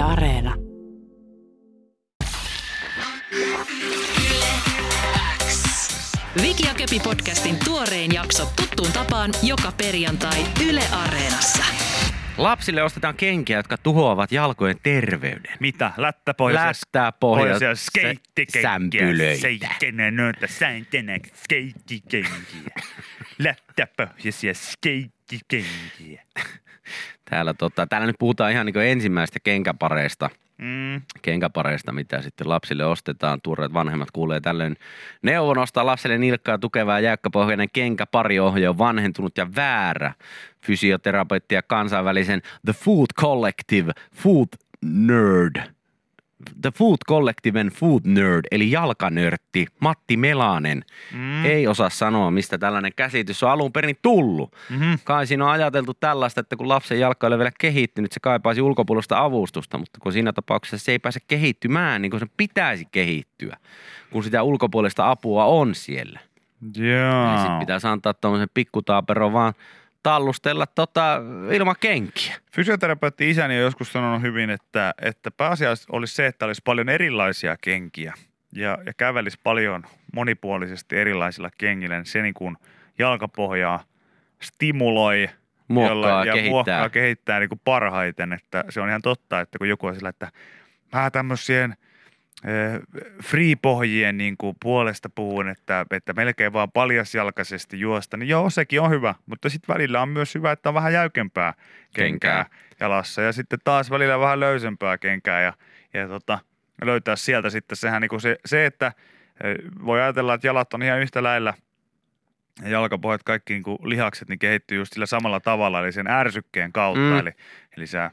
Areena. Viki ja Köpi podcastin tuorein jakso tuttuun tapaan joka perjantai Yle Areenassa. Lapsille ostetaan kenkiä, jotka tuhoavat jalkojen terveyden. Mitä? Lättäpohjaisia, Lättää pohjat, pohjaisia skeittikenkiä. sämpylöitä. Seitsemän noita sääntenä skeittikenkiä. Lättäpohjaisia skeittikenkiä. Täällä, tota, täällä nyt puhutaan ihan niin ensimmäistä kenkäpareista, Mm. kenkäpareista, mitä sitten lapsille ostetaan. Tuoreet vanhemmat kuulee tällöin neuvon ostaa lapselle nilkkaa tukevaa jäykkäpohjainen kenkäpariohje on vanhentunut ja väärä. Fysioterapeutti ja kansainvälisen The Food Collective Food Nerd The Food Collectiven Food Nerd, eli jalkanörtti Matti Melanen, mm. ei osaa sanoa, mistä tällainen käsitys on alun perin tullut. Mm-hmm. Kai siinä on ajateltu tällaista, että kun lapsen jalka ei ole vielä kehittynyt, se kaipaisi ulkopuolista avustusta, mutta kun siinä tapauksessa se ei pääse kehittymään niin kuin se pitäisi kehittyä, kun sitä ulkopuolista apua on siellä. Joo. Eli sitten pitäisi antaa tuommoisen pikkutaaperon vaan tallustella tota, ilman kenkiä. Fysioterapeutti isäni on joskus sanonut hyvin, että, että pääasia olisi se, että olisi paljon erilaisia kenkiä ja, ja kävelisi paljon monipuolisesti erilaisilla kengillä. Niin se niin kuin jalkapohjaa stimuloi Muokkaa, ja kehittää. muokkaa kehittää niin kuin parhaiten. Että se on ihan totta, että kun joku on sillä, että mä tämmöisien free-pohjien niin kuin puolesta puhun, että, että melkein vaan paljasjalkaisesti juosta, niin joo, sekin on hyvä, mutta sitten välillä on myös hyvä, että on vähän jäykempää kenkää, Kenkää. jalassa ja sitten taas välillä vähän löysempää kenkää ja, ja tota, löytää sieltä sitten sehän niin kuin se, se, että voi ajatella, että jalat on ihan yhtä lailla ja jalkapohjat, kaikki niin kuin lihakset, niin kehittyy just sillä samalla tavalla, eli sen ärsykkeen kautta. Mm. Eli, eli sä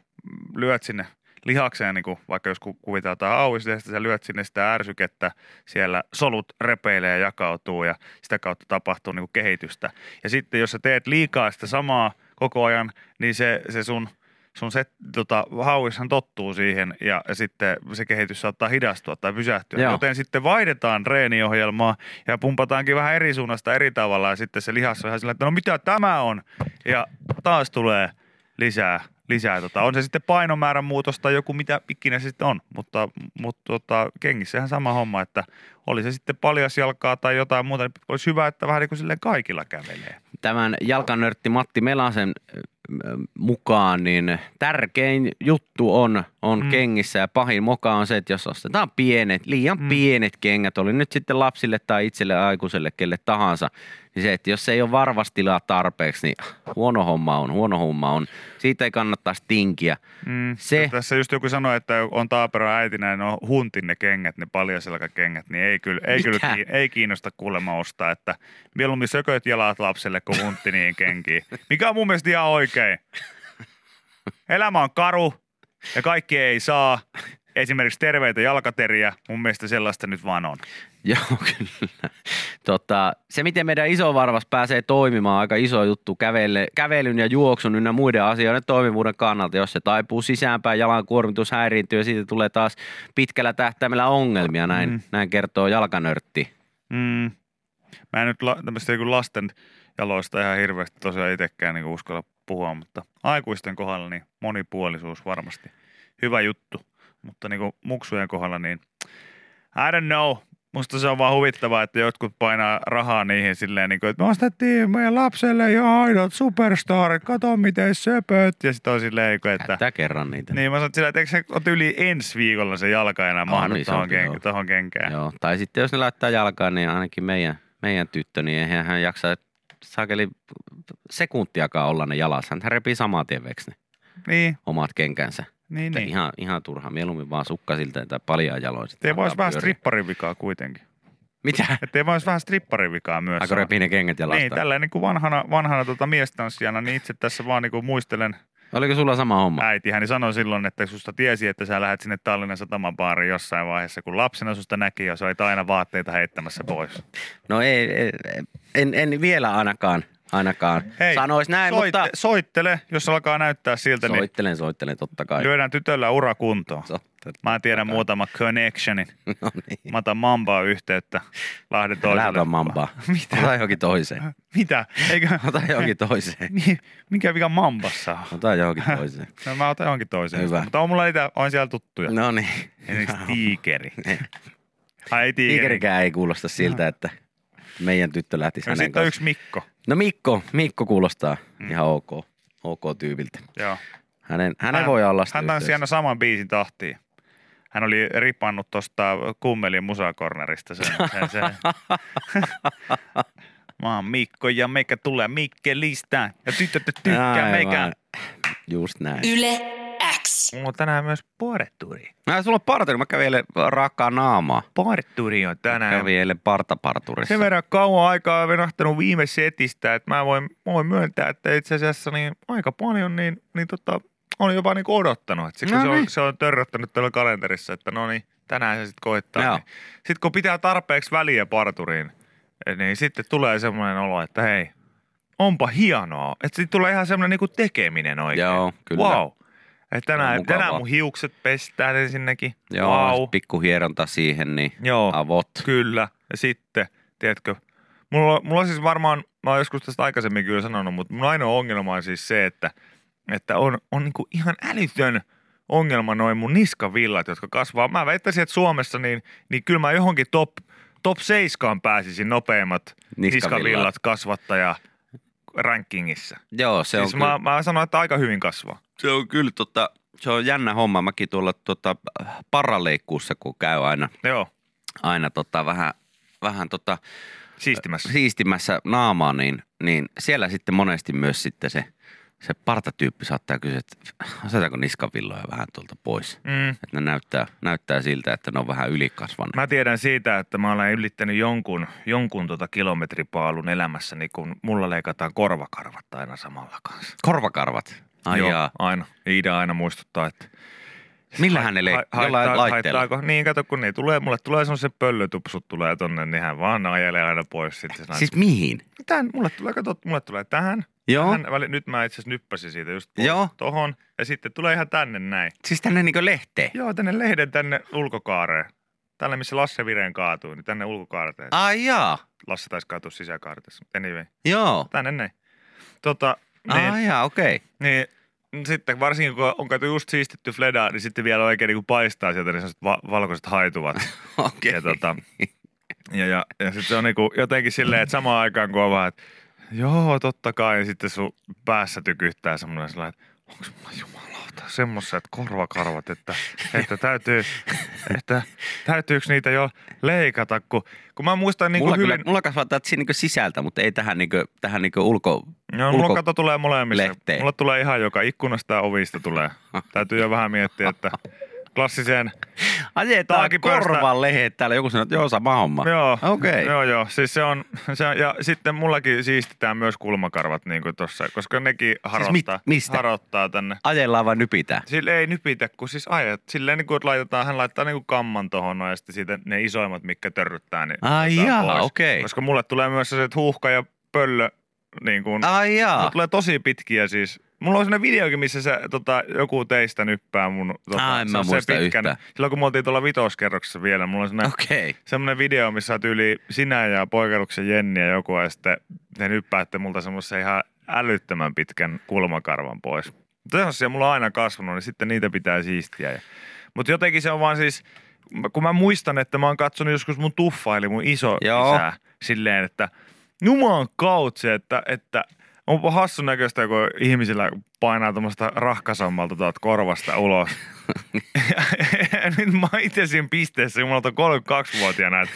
lyöt sinne lihakseen, niin kuin vaikka jos ku- kuvitellaan hauista, ja sä lyöt sinne sitä ärsykettä, siellä solut repeilee ja jakautuu, ja sitä kautta tapahtuu niin kuin kehitystä. Ja sitten jos sä teet liikaa sitä samaa koko ajan, niin se, se sun sun se, tota, hauishan tottuu siihen ja, ja sitten se kehitys saattaa hidastua tai pysähtyä. Joo. Joten sitten vaihdetaan treeniohjelmaa ja pumpataankin vähän eri suunnasta eri tavalla ja sitten se lihas on ihan sillä, että no mitä tämä on? Ja taas tulee lisää, lisää tota, on se sitten painomäärän muutos tai joku mitä ikinä se sitten on, mutta, mutta tota, kengissähän sama homma, että oli se sitten paljas jalkaa tai jotain muuta, niin olisi hyvä, että vähän niin kuin silleen kaikilla kävelee. tämän jalkanörtti Matti Melasen mukaan, niin tärkein juttu on, on Mm. kengissä ja pahin moka on se, että jos ostetaan pienet, liian Mm. pienet kengät, oli nyt sitten lapsille tai itselle aikuiselle, kelle tahansa, niin se, että jos ei ole varvastilaa tarpeeksi, niin huono homma on, huono homma on. Siitä ei kannattaisi tinkiä. Mm. Se- Ja Tässä just joku sanoi, että on Taapero äitinä, ne on huntin ne kengät, ne paljaselkäkengät, niin ei kyllä, ei, kyllä Mitä? ei kiinnosta kuulemma ostaa, että mieluummin sököt jalat lapselle kuin huntti niin kenkiin. Mikä on mun mielestä ihan oikein. Elämä on karu ja kaikki ei saa. Esimerkiksi terveitä jalkateriä, mun mielestä sellaista nyt vaan on. Joo, kyllä. Tota, se, miten meidän iso varvas pääsee toimimaan, aika iso juttu kävelle, kävelyn ja juoksun ynnä muiden asioiden toimivuuden kannalta. Jos se taipuu sisäänpäin, jalan kuormitus häiriintyy ja siitä tulee taas pitkällä tähtäimellä ongelmia, näin, Mm. näin kertoo jalkanörtti. Mm. Mä en nyt la, tämmöistä lasten jaloista ihan hirveästi tosiaan itsekään niin uskalla puhua, mutta aikuisten kohdalla niin monipuolisuus varmasti hyvä juttu. Mutta niin kuin muksujen kohdalla niin I don't know. Musta se on vaan huvittavaa, että jotkut painaa rahaa niihin silleen, niin kuin, että me ostettiin meidän lapselle jo aidot superstarit, kato miten söpöt. Ja sitten on silleen, niin kuin, että Käyttää kerran niitä. niin mä sanon sillä, että eikö se yli ensi viikolla se jalka enää mahdu niin, se tuohon, on, ken- joo. tuohon kenkään. Joo. Tai sitten jos ne laittaa jalkaan, niin ainakin meidän, meidän tyttö, niin eihän hän jaksa saakeli sekuntiakaan olla ne jalassa. Hän repii saman tien veksi Niin, omat kenkänsä. niin, Niin. niin. Ihan, ihan turha. Mieluummin vaan sukkasilta tai paljaa jaloin. Ettei vois vähän stripparin vikaa kuitenkin. Mitä? Ettei vois vähän stripparin vikaa myös. Aika repii ne kengät jalasta. Niin, tällä niin kuin vanhana, vanhana tota miestanssijana, niin itse tässä vaan niin kuin muistelen, Oliko sulla sama homma? äitihän sanoi silloin, että susta tiesi, että sä lähdet sinne Tallinnan satamabaariin jossain vaiheessa, kun lapsena susta näki ja sä olit aina vaatteita heittämässä pois. No ei, ei en, en, vielä ainakaan ainakaan sanois näin, soitte, mutta... Soittele, jos alkaa näyttää siltä, niin Soittelen, soittelen totta kai. lyödään tytöllä ura kuntoon. Totta- Mä tiedän totta kai. muutama connectionin. No niin. Mä otan Mambaa yhteyttä Lahden toiselle. ota mambaa. Mitä? Ota johonkin toiseen. Mitä? Eikö? Ota johonkin toiseen. Niin, Mikä vika Mambassa on? Ota johonkin toiseen. No mä otan johonkin toiseen. Hyvä. Mutta on mulla niitä, on siellä tuttuja. No niin. Esimerkiksi tiikeri. Ai ei tiikeri. Tiikerikään ei kuulosta siltä, että meidän tyttö lähtisi No, hänen sitten on yksi Mikko. No Mikko, Mikko kuulostaa ihan ok, ok tyypiltä. Joo. Hänen, hänen voi olla Hän tanssi yhteydessä. aina saman biisin tahtiin. Hän oli ripannut tuosta kummelin musakornerista sen. sen, sen. Mä oon Mikko ja meikä tulee Mikkelistä. Ja tytöt tykkää Aivan. meikä. Just näin. Yle. Mulla on tänään myös puoretturi. Mä, sulla on parturi, mä kävin eilen rakkaa naamaa. Puoretturi on tänään. Kävin eilen partaparturissa. Sen verran kauan aikaa venahtanut viime setistä, että mä voin, mä voin myöntää, että itse asiassa niin aika paljon niin, niin tota, olen jopa niin odottanut. Että siksi No se, on, niin. se on törröttänyt tuolla kalenterissa, että no niin, tänään se sitten koittaa. Niin. Sitten kun pitää tarpeeksi väliä parturiin, eh, niin sitten tulee semmoinen olo, että hei, onpa hienoa. Että sitten tulee ihan semmoinen niinku tekeminen oikein. Joo, kyllä. Wow. On tänään, tänään mun hiukset pestään ensinnäkin. Joo, wow. pikku hieronta siihen, niin Joo. avot. Kyllä. Ja sitten, tiedätkö, mulla, mulla on siis varmaan, mä oon joskus tästä aikaisemmin kyllä sanonut, mutta mun ainoa ongelma on siis se, että, että on, on niinku ihan älytön ongelma noin mun niskavillat, jotka kasvaa. Mä väittäisin, että Suomessa niin, niin kyllä mä johonkin top, top 7 pääsisin nopeimmat Niskavillat. niskavillat kasvattaja rankingissa. Joo, se on, siis kyllä, mä, mä sanon, että aika hyvin kasvaa. Se on kyllä tota, se on jännä homma. Mäkin tuolla tota, paraleikkuussa, kun käy aina, Joo, aina tota, vähän, vähän tota, siistimässä. siistimässä naamaa, niin, niin siellä sitten monesti myös sitten se, se partatyyppi saattaa kysyä, että asetaanko niskavilloja vähän tuolta pois. Mm. Että ne näyttää, näyttää siltä, että ne on vähän ylikasvaneet. Mä tiedän siitä, että mä olen ylittänyt jonkun, jonkun tota kilometripaalun elämässäni, kun mulla leikataan korvakarvat aina samalla kanssa. Korvakarvat. Ai Joo, jaa. aina. Iida aina muistuttaa, että... Millähän ne jollain haittaa- laitteella? haittaako- Niin, kato, kun niin tulee, mulle tulee semmoiset pöllötupsut tulee tonne, niin hän vaan ajelee aina pois sitten. Siis... Siis mihin? Tän, mulle tulee, kato, mulle tulee tähän. Joo. tähän väli, nyt mä itse asiassa nyppäsin siitä just pois, Joo. tohon. Ja sitten tulee ihan tänne näin. Siis tänne niinku lehteen. Joo, tänne lehden tänne ulkokaareen. Tälle, missä Lasse Viren kaatui, niin tänne ulkokaarteen. Ai jaa. Lasse taisi kaatua sisäkaartessa. Anyway, Joo. tänne näin. Tota, niin, Ai jaa, okei. Okay. niin, sitten varsinkin kun on käyty just siistitty fleda, niin sitten vielä oikein niin kuin paistaa sieltä niin sellaiset va- valkoiset haituvat. Okei. ja, tota, ja, ja, ja sitten se on niinku jotenkin silleen, että samaan aikaan kun on vaan, että joo, totta kai, ja sitten sun päässä tykyttää semmoinen sellainen, että onko mulla jumalauta semmoiset korvakarvat, että, että täytyy, että täytyykö niitä jo leikata, kun, kun mä muistan niin mulla, kuin kyllä, hyvin, mulla kasvaa siinä niinku sisältä, mutta ei tähän, niinku, tähän niinku ulko... Joo, mulla ulko- kato tulee molemmissa. lehteen. Mulla tulee ihan joka ikkunasta ja ovista tulee. Täytyy jo vähän miettiä, että klassiseen Ajetaan korvan lehet täällä. Joku sanoo, että joo, sama homma. Joo, Okei. joo, joo. Siis se on, se on, ja sitten mullakin siistitään myös kulmakarvat niin kuin tossa, koska nekin harottaa, Siis mit- mistä? harottaa tänne. Ajellaan vai nypitään? Sille ei nypitä, kun siis ajat. Silleen niin kuin että laitetaan, hän laittaa niin kuin kamman tohon noin, ja sitten siitä ne isoimmat, mitkä törryttää, niin Ai jaa, okei. Koska mulle tulee myös se huuhka ja pöllö, niin kuin, Ai jaa. Tulee tosi pitkiä siis. Mulla on sellainen videokin, missä se, tota, joku teistä nyppää mun... Tota, Ai, en se mä se muista pitkän- yhtään. Silloin kun me oltiin tuolla vitoskerroksessa vielä, mulla on sellainen, Okei. semmoinen video, missä oot yli sinä ja poikaruksen Jenni ja joku, ja sitten te nyppäätte multa semmoisen ihan älyttömän pitkän kulmakarvan pois. Semmoisia mulla on aina kasvanut, niin sitten niitä pitää siistiä. Ja... Mutta jotenkin se on vaan siis, kun mä muistan, että mä oon katsonut joskus mun tuffa, eli mun iso Joo. isää, silleen, että jumalan kautsi, että, että onpa hassun näköistä, kun ihmisillä painaa tuommoista rahkasammalta tuolta korvasta ulos. nyt mä oon itse siinä pisteessä, kun on 32-vuotiaana, että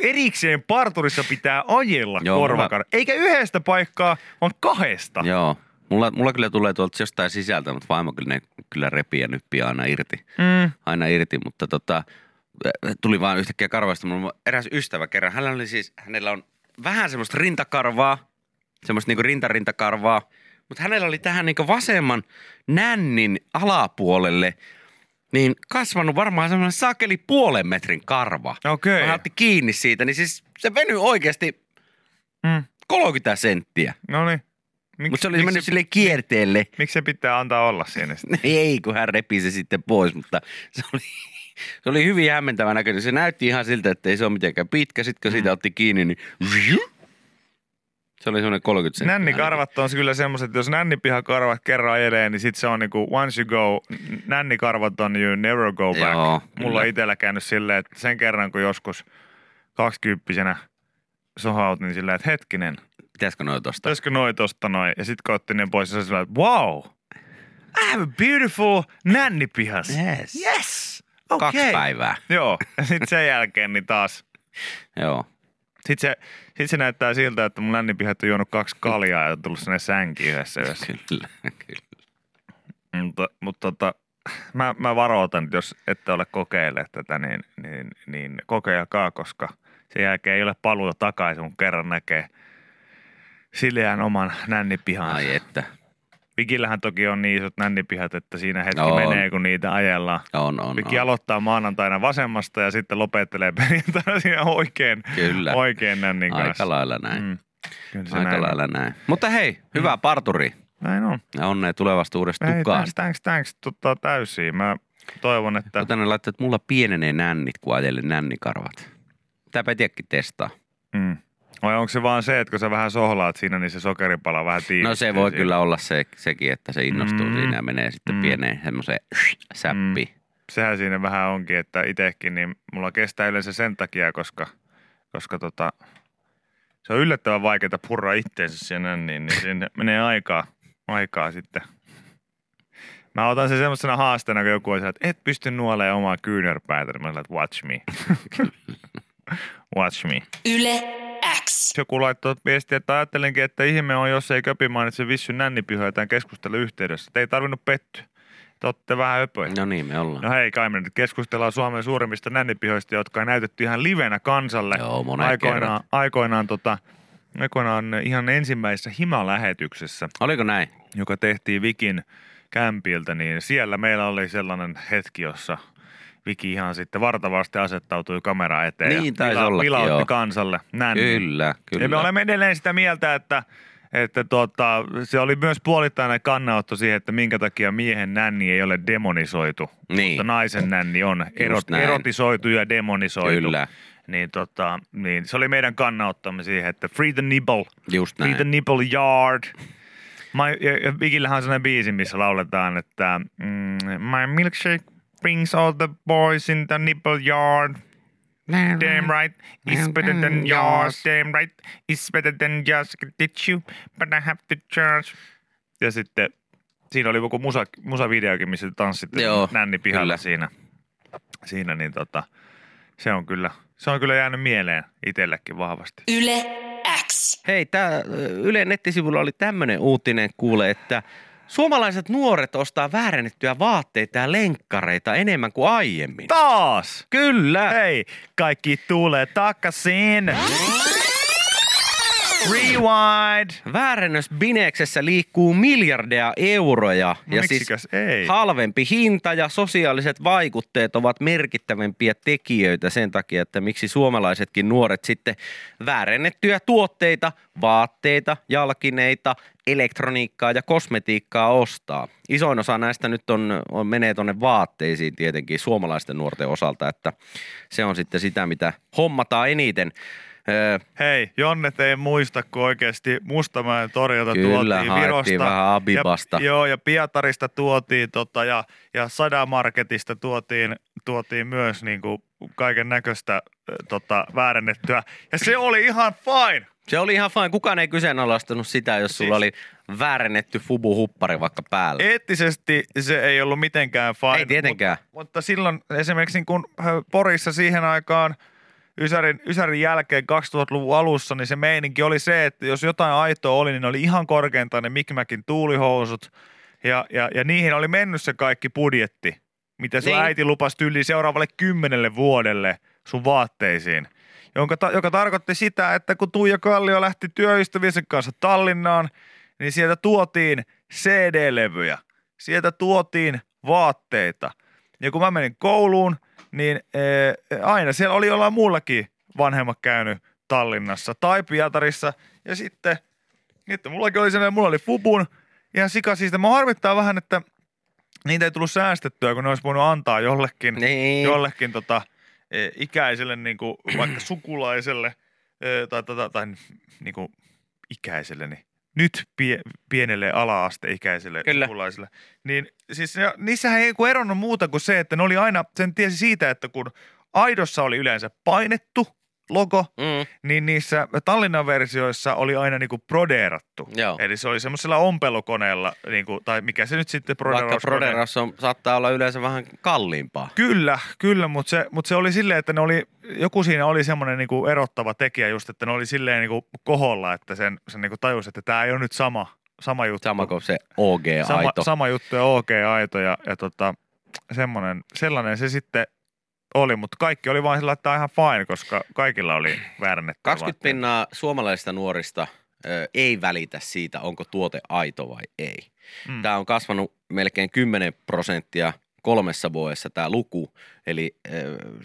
erikseen parturissa pitää ajella Joo, korvakar. Eikä yhdestä paikkaa, vaan kahdesta. Joo. Mulla, mulla kyllä tulee tuolta jostain sisältä, mutta vaimo kyllä, ne, kyllä repii ja nyppii aina irti. Mm. Aina irti, mutta tota, tuli vaan yhtäkkiä karvasta. Mulla on eräs ystävä kerran. Hänellä oli siis, hänellä on vähän semmoista rintakarvaa, semmoista niinku rintarintakarvaa, mutta hänellä oli tähän niinku vasemman nännin alapuolelle niin kasvanut varmaan semmoinen sakeli puolen metrin karva. Okei. Hän otti kiinni siitä, niin siis se venyi oikeasti Mm. 30 senttiä. No niin. Mutta se oli mennyt sille kierteelle. Miksi se pitää antaa olla siinä sitten? Ei, kun hän repi se sitten pois, mutta se oli, se oli hyvin hämmentävä näköinen. Se näytti ihan siltä, että ei se ole mitenkään pitkä. Sitten kun siitä otti kiinni, niin se oli semmoinen 30 senttiä. Nännikarvat on kyllä semmoiset, että jos nännipihakarvat kerran elee, niin sit se on niinku once you go, nännikarvat on you never go back. Joo, Mulla on kyllä. itsellä käynyt silleen, että sen kerran kun joskus kaksikymppisenä sohaut, niin silleen, että hetkinen, Pitäisikö noin tosta? pitäisikö noi tosta noin? Ja sit kun otti ne pois, se silleen, että wow, I have a beautiful nännipihas. Yes. Yes! Okay. Kaksi päivää. Joo, ja sitten sen jälkeen niin taas Joo. Sitten se, sit se näyttää siltä, että mun lännipihat on juonut kaksi kaljaa ja on tullut sinne sänkiin yhdessä yössä. Kyllä, kyllä. Mutta, mutta tota, mä, mä varoitan, että jos ette ole kokeilleet tätä, niin, niin, niin kokeilkaa, koska sen jälkeen ei ole paluuta takaisin, kun kerran näkee sileän oman nännipihan. Ai että. Vikillähän toki on niin isot nännipihat, että siinä hetki On. menee, kun niitä ajellaan. On, on, Viki on. aloittaa maanantaina vasemmasta ja sitten lopettelee perjantaina siinä oikein, Kyllä. oikein nännin kanssa. Aika lailla näin. Mm. Kyllä se Aika näin lailla näin. Mutta hei, hyvä parturi. Näin on. Ja onnea tulevasta uudesta Hei, tukaan. thanks, thanks, thanks. Tota, täysiä. Mä toivon, että... Otan ne laittaa, että mulla pienenee nännit, kun ajelen nännikarvat. Täpä tiedäkin testaa. Mm. Vai onko se vaan se, että kun sä vähän sohlaat siinä, niin se sokeripala vähän tiivistyy No se voi siinä? kyllä olla se, sekin, että se innostuu Mm. siinä ja menee sitten Mm. pieneen semmoiseen säppiin. Sehän siinä vähän onkin, että itekin, niin mulla kestää yleensä sen takia, koska, koska tota, se on yllättävän vaikeaa purra itteensä siinä, niin, niin sinne menee aikaa, aikaa sitten. Mä otan sen semmoisena haasteena, kun joku on että et pysty nuoleen omaa kyynärpäätä, niin mä sanon, että watch me. watch me. Yle X. Joku laittoi viestiä, että ajattelinkin, että ihme on, jos ei köpi mainitse vissyn nännipihoja tämän keskustelun yhteydessä. Te ei tarvinnut pettyä. Te olette vähän höpöjä. No niin, me ollaan. No hei, kai me nyt keskustellaan Suomen suurimmista nännipihoista, jotka on näytetty ihan livenä kansalle. Joo, monet aikoinaan, kerrat. aikoinaan, tota, aikoinaan ihan ensimmäisessä Hima-lähetyksessä, Oliko näin? joka tehtiin Vikin kämpiltä, niin siellä meillä oli sellainen hetki, jossa Viki ihan sitten vartavasti asettautui kamera eteen Niin ja ollakin, vilautti joo. kansalle. Nänni. Kyllä, kyllä. Ja me olemme edelleen sitä mieltä, että, että tota, se oli myös puolittainen kannanotto siihen, että minkä takia miehen nänni ei ole demonisoitu, Niin. mutta naisen nänni on erot, erotisoitu ja demonisoitu. Kyllä, Niin, tota, niin se oli meidän kannanottamme siihen, että free the nipple, just free näin. the nipple yard. My, ja, ja Vikillähän on sellainen biisi, missä lauletaan, että mm, my milkshake brings all the boys in the nipple yard. Damn right, it's better than yours. Damn right, it's better than yours. Teach you, but I have to charge. Ja sitten siinä oli joku musa, musavideokin, missä tanssitte Joo, nänni pihalla kyllä. siinä. Siinä niin tota, se on kyllä, se on kyllä jäänyt mieleen itsellekin vahvasti. Yle X. Hei, tää Yle nettisivulla oli tämmöinen uutinen kuule, että suomalaiset nuoret ostaa väärennettyjä vaatteita ja lenkkareita enemmän kuin aiemmin. Taas! Kyllä! Hei, kaikki tulee takaisin. Rewind. Väärennös Bineksessä liikkuu miljardeja euroja. No ja siis ei? halvempi hinta ja sosiaaliset vaikutteet ovat merkittävimpiä tekijöitä sen takia, että miksi suomalaisetkin nuoret sitten väärennettyjä tuotteita, vaatteita, jalkineita, elektroniikkaa ja kosmetiikkaa ostaa. Isoin osa näistä nyt on, on menee tuonne vaatteisiin tietenkin suomalaisten nuorten osalta, että se on sitten sitä, mitä hommataan eniten. Hei, Jonnet ei muista, kun oikeasti Mustamäen torilta Kyllä, tuotiin Virosta. vähän Abibasta. Ja, joo, ja Pietarista tuotiin tota, ja, ja Sadamarketista tuotiin, tuotiin myös niin kuin kaiken näköistä tota, väärennettyä. Ja se oli ihan fine. Se oli ihan fine. Kukaan ei kyseenalaistanut sitä, jos sulla Siis- oli väärennetty fubu-huppari vaikka päällä. Eettisesti se ei ollut mitenkään fine. Ei tietenkään. Mutta, mutta silloin esimerkiksi niin kun Porissa siihen aikaan Ysärin, Ysärin jälkeen 2000-luvun alussa, niin se meininki oli se, että jos jotain aitoa oli, niin ne oli ihan korkeintaan ne Mikmäkin tuulihousut. Ja, ja, ja niihin oli mennyt se kaikki budjetti, mitä sun Niin. äiti lupasi yli seuraavalle kymmenelle vuodelle sun vaatteisiin. Jonka, ta- joka tarkoitti sitä, että kun Tuija Kallio lähti työystäviensä kanssa Tallinnaan, niin sieltä tuotiin CD-levyjä, sieltä tuotiin vaatteita. Ja kun mä menin kouluun, niin ee, aina siellä oli jollain muullakin vanhemmat käynyt Tallinnassa tai Pietarissa. Ja sitten, sitten mullakin oli sellainen, mulla oli Fubun ihan sikasiista. Mä harmittaa vähän, että niitä ei tullut säästettyä, kun ne olisi voinut antaa jollekin, Niin. jollekin tota, e, ikäiselle niin kuin, vaikka sukulaiselle e, tai, tai, tai, tai niin kuin, ikäiselle, niin nyt pie, pienelle ala-asteikäiselle Kyllä. sukulaiselle. Niin siis ne, niissähän ei niinku eronnut muuta kuin se, että ne oli aina, sen tiesi siitä, että kun Aidossa oli yleensä painettu logo, Mm, niin niissä Tallinnan versioissa oli aina niinku prodeerattu. joo. Eli se oli semmoisella ompelukoneella, niinku, tai mikä se nyt sitten Vaikka proderaus on, saattaa olla yleensä vähän kalliimpaa. Kyllä, kyllä, mutta se, mutta se oli silleen, että ne oli, joku siinä oli semmoinen niinku erottava tekijä just, että ne oli silleen niinku koholla, että sen, sen niinku tajusi, että tämä ei ole nyt sama, sama juttu. Sama kuin se OG-aito. sama, sama juttu ja OK-aito ja, ja tota, semmoinen, sellainen se sitten oli, mutta kaikki oli vaan sillä, että ihan fine, koska kaikilla oli väärennetty. 20 pinnaa suomalaisista nuorista ö, ei välitä siitä, onko tuote aito vai ei. Mm. Tämä on kasvanut melkein 10 prosenttia kolmessa vuodessa tämä luku, eli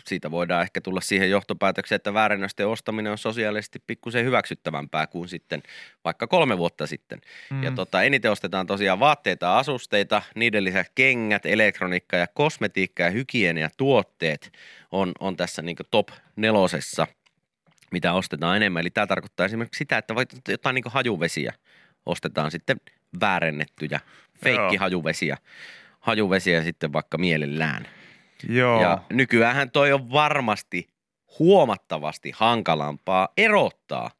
siitä voidaan ehkä tulla siihen johtopäätökseen, että väärennösten ostaminen on sosiaalisesti pikkusen hyväksyttävämpää kuin sitten vaikka kolme vuotta sitten. Mm. Ja tota, eniten ostetaan tosiaan vaatteita asusteita, niiden lisäksi kengät, elektroniikka ja kosmetiikka ja hygieniatuotteet on, on tässä niin top nelosessa, mitä ostetaan enemmän. Eli tämä tarkoittaa esimerkiksi sitä, että vaikka jotain niin hajuvesiä ostetaan sitten väärennettyjä, feikkihajuvesiä, hajuvesiä sitten vaikka mielellään. Joo. Ja nykyäänhän toi on varmasti huomattavasti hankalampaa erottaa,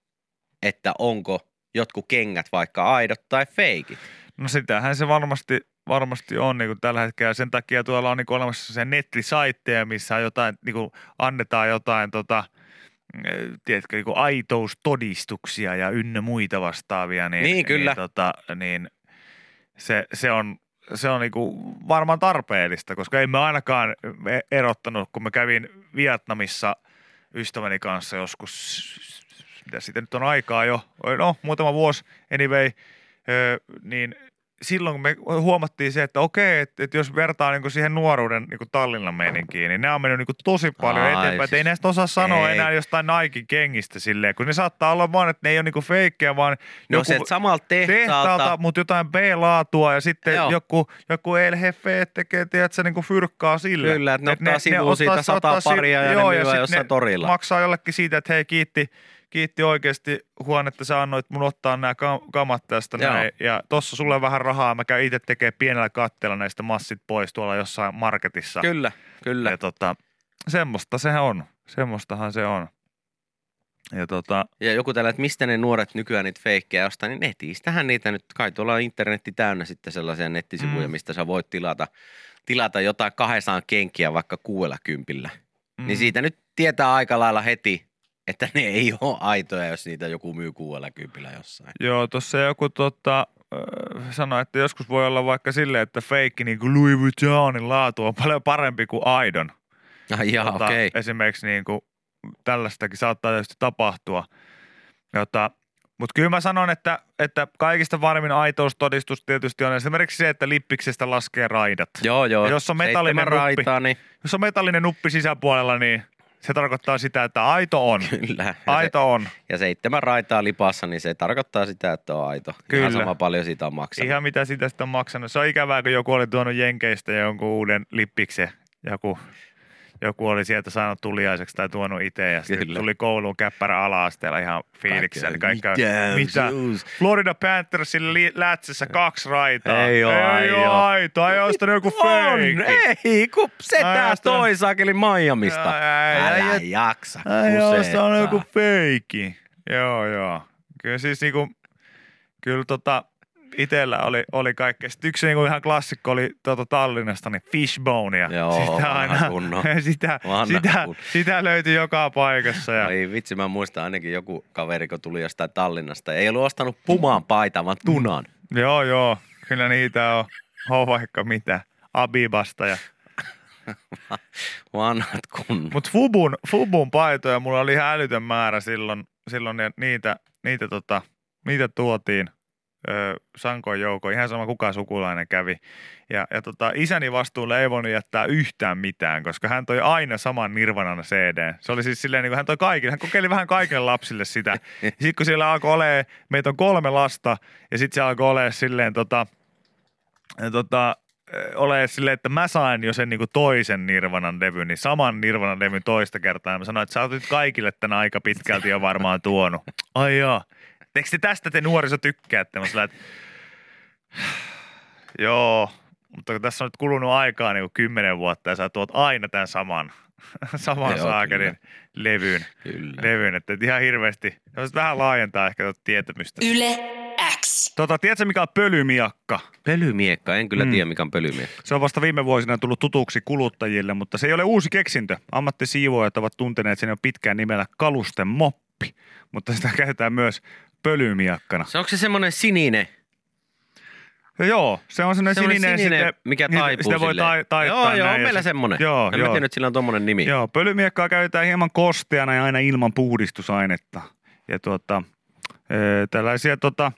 että onko jotkut kengät vaikka aidot tai feikit. No sitähän se varmasti, varmasti on niin kuin tällä hetkellä. Sen takia tuolla on niin kuin olemassa se nettisaitteja, missä jotain, niin kuin annetaan jotain tota, eh, tiedätkö, niin kuin aitoustodistuksia ja ynnä muita vastaavia. Niin, Niin, kyllä. Niin, tota, niin se, se on, se on niinku varmaan tarpeellista, koska emme ainakaan e- erottanut, kun mä kävin Vietnamissa ystäväni kanssa joskus, mitä siitä nyt on aikaa jo, no muutama vuosi anyway, niin silloin kun me huomattiin se, että okei, että, että jos vertaa niin siihen nuoruuden niin Tallinnan meininkiin, niin nämä on mennyt niin tosi paljon Ai eteenpäin. Että ei siis- näistä osaa sanoa ei. enää jostain Nike-kengistä silleen, kun ne saattaa olla vaan, että ne ei ole niin feikkejä, vaan No se samalta tehtaalta, tehtaalta, mutta jotain B-laatua ja sitten Joo. joku, joku LHF tekee, tiedätkö, niin fyrkkaa sille. Kyllä, että ne Et ottaa sivuun siitä sata paria ja ne joo, myyvät sit jossain ne torilla. maksaa jollekin siitä, että hei kiitti, kiitti oikeasti Juan, että sä annoit mun ottaa nämä kamat tästä Joo. näin. Ja tossa sulle vähän rahaa, mä käyn itse tekemään pienellä katteella näistä massit pois tuolla jossain marketissa. kyllä, kyllä. Ja tota, semmoista se on. Semmoistahan se on. Ja tota, Ja joku tällä, että mistä ne nuoret nykyään niitä feikkejä ostaa, niin netistähän niitä nyt, kai tuolla on internetti täynnä sitten sellaisia nettisivuja, Mm. mistä sä voit tilata, tilata jotain 200 kenkiä vaikka kuudella kympillä. mm, Niin siitä nyt tietää aika lailla heti, että ne ei ole aitoja, jos niitä joku myy kuudella kympillä jossain. Joo, tuossa joku tota, sanoi, että joskus voi olla vaikka silleen, että feikki niin kuin Louis Vuittonin laatu on paljon parempi kuin aidon. Ai jaa, Tota, okei. Esimerkiksi niin kuin, tällaistakin saattaa tietysti tapahtua. Jota, mutta kyllä mä sanon, että, että kaikista varmin aitoustodistus tietysti on esimerkiksi se, että lippiksestä laskee raidat. Joo, joo. Ja jos on metallinen Seitsemän nuppi. raitaa, niin Jos on metallinen nuppi sisäpuolella, niin se tarkoittaa sitä, että aito on. kyllä. Ja, se, Aito on. ja seitsemän raitaa lipassa, niin se tarkoittaa sitä, että on aito. Kyllä. Ihan sama paljon siitä on maksanut. Ihan mitä sitä sitten on maksanut. Se on ikävää, kun joku oli tuonut Jenkeistä jonkun uuden lippiksen. Joku, joku oli sieltä saanut tuliaiseksi tai tuonut itse ja sitten tuli kouluun käppärä ala-asteella ihan fiiliksessä. Niin kaikki, Mitä? mitä? Florida Panthersille li- lätsässä kaksi raitaa. Ei oo ei aio. oo aito. Ai ostanut joku On, fake. ei, kun se tää ostanut- toi saakeli Miamista. Älä jaksa. Kusettaa. ostanut joku feikki. Joo, joo. Kyllä siis niinku, kyllä tota, itellä oli, oli kaikkea. Sitten yksi niinku ihan klassikko oli tuota Tallinnasta, niin fishbonea. Joo, sitä aina, sitä, Vanha sitä, kun- sitä löytyi joka paikassa. Ja, Ei vitsi, mä muistan ainakin joku kaveri, kun tuli jostain Tallinnasta. Ei ollut ostanut pumaan paitaa, vaan tunan. Joo, joo. Kyllä niitä on. On vaikka mitä. Abibasta ja Vanhat kun. Mutta Fubun, Fubun paitoja mulla oli ihan älytön määrä silloin, silloin ja niitä, niitä, tota, niitä tuotiin, ö, sankoin joukon, ihan sama kuka sukulainen kävi. Ja, ja tota, isäni vastuulle ei voinut jättää yhtään mitään, koska hän toi aina saman Nirvanan CD. Se oli siis silleen, niin kuin hän toi kaikille, hän kokeili vähän kaikille lapsille sitä. Sitten kun siellä alkoi olemaan, meitä on kolme lasta, ja sitten se alkoi olemaan silleen tota, tota, ole silleen, että mä sain jo sen niinku toisen Nirvanan levyn, niin saman Nirvanan levyn toista kertaa. Ja mä sanoin, että sä oot nyt kaikille tänä aika pitkälti jo varmaan tuonut. Ai joo. Eikö te tästä te nuoriso tykkäätte? Mä että joo, mutta kun tässä on nyt kulunut aikaa niin kuin kymmenen vuotta ja sä tuot aina tämän saman, saman Joo, saakelin levyn, Kyllä. levyn. Että et ihan hirveästi, vähän laajentaa ehkä tuota tietämystä. Yle X. Tota, tiedätkö mikä on pölymiakka? Pölymiekka, en kyllä Mm. tiedä mikä on pölymiekka. Se on vasta viime vuosina tullut tutuksi kuluttajille, mutta se ei ole uusi keksintö. Ammattisiivoojat ovat tunteneet sen jo pitkään nimellä kalusten moppi, mutta sitä käytetään myös pölymiakkana. Se onko se semmoinen sininen? Joo, se on sellainen Semmoinen sininen, sininen, sitten, mikä niin, taipuu Sitä voi tai, taittaa Joo, joo, on meillä se- semmoinen. Joo, en joo. mä tiedä, että sillä on tommonen nimi. Joo, pölymiekkaa käytetään hieman kosteana ja aina ilman puhdistusainetta. Ja tuota, ö, tällaisia tota,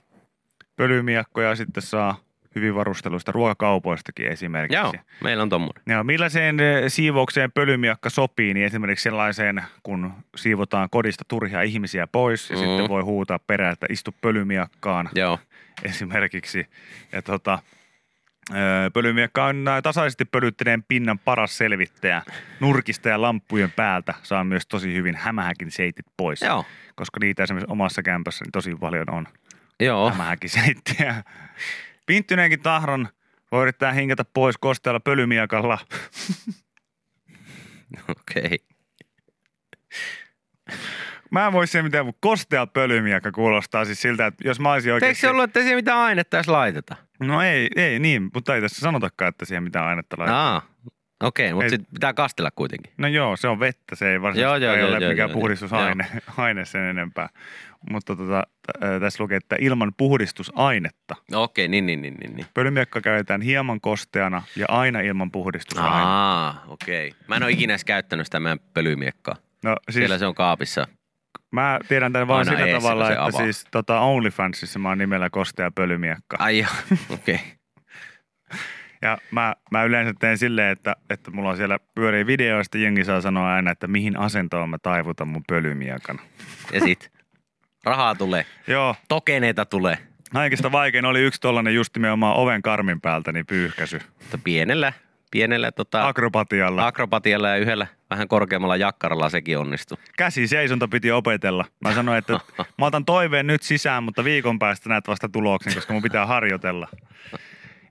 pölymiekkoja sitten saa hyvin varusteluista ruokakaupoistakin esimerkiksi. Joo, meillä on tommonen. Ja millaiseen eh, siivoukseen pölymiakka sopii, niin esimerkiksi sellaiseen, kun siivotaan kodista turhia ihmisiä pois ja Mm. sitten voi huutaa perään, että istu pölymiakkaan Joo, esimerkiksi. Ja tota, ö, pölymiakka on ä, tasaisesti pölyttäneen pinnan paras selvittäjä. Nurkista ja lamppujen päältä saa myös tosi hyvin hämähäkin seitit pois. joo, Koska niitä esimerkiksi omassa kämpässä niin tosi paljon on joo. hämähäkin seittiä. Pinttyneenkin tahron voi yrittää hinkata pois kostealla pölymiakalla. Okei. Mä en voi siihen mitään, mutta kostea pölymiakka kuulostaa siis siltä, että jos mä olisin Eikö oikeasti... se ollut, että siihen mitään ainetta edes laiteta? No ei, ei niin, mutta ei tässä sanotakaan, että siihen mitään ainetta laittaa. Aa, okei, mutta sitten pitää kastella kuitenkin. No joo, se on vettä, se ei varsinaisesti Joo, joo, ei joo, ole joo, mikään joo, puhdistusaine aine sen enempää. Mutta tota, tässä lukee, että ilman puhdistusainetta. Okei, niin, niin, niin, niin. niin. Pölymiekka käytetään hieman kosteana ja aina ilman puhdistusainetta. Aa, okei. Mä en ole ikinä edes käyttänyt sitä meidän pölymiekkaa. No siis Siellä se on kaapissa. mä tiedän tämän vaan sillä tavalla, se että avaa. siis tota OnlyFansissa mä oon nimellä kostea pölymiekka. Ai joo, okei. Ja mä, mä yleensä teen silleen, että, että mulla on siellä pyörii videoista, jengi saa sanoa aina, että mihin asentoon mä taivutan mun pölymiekan. Ja sit rahaa tulee, Joo, tokeneita tulee, kaikista vaikein oli yksi tollanen just nimenomaan oven karmin päältä, niin pyyhkäsy. mutta pienellä, pienellä tota, Akrobatialla. akrobatialla ja yhdellä vähän korkeammalla jakkaralla sekin onnistui. Käsi seisonta piti opetella. Mä sanoin, että mä otan toiveen nyt sisään, mutta viikon päästä näet vasta tuloksen, koska mun pitää harjoitella.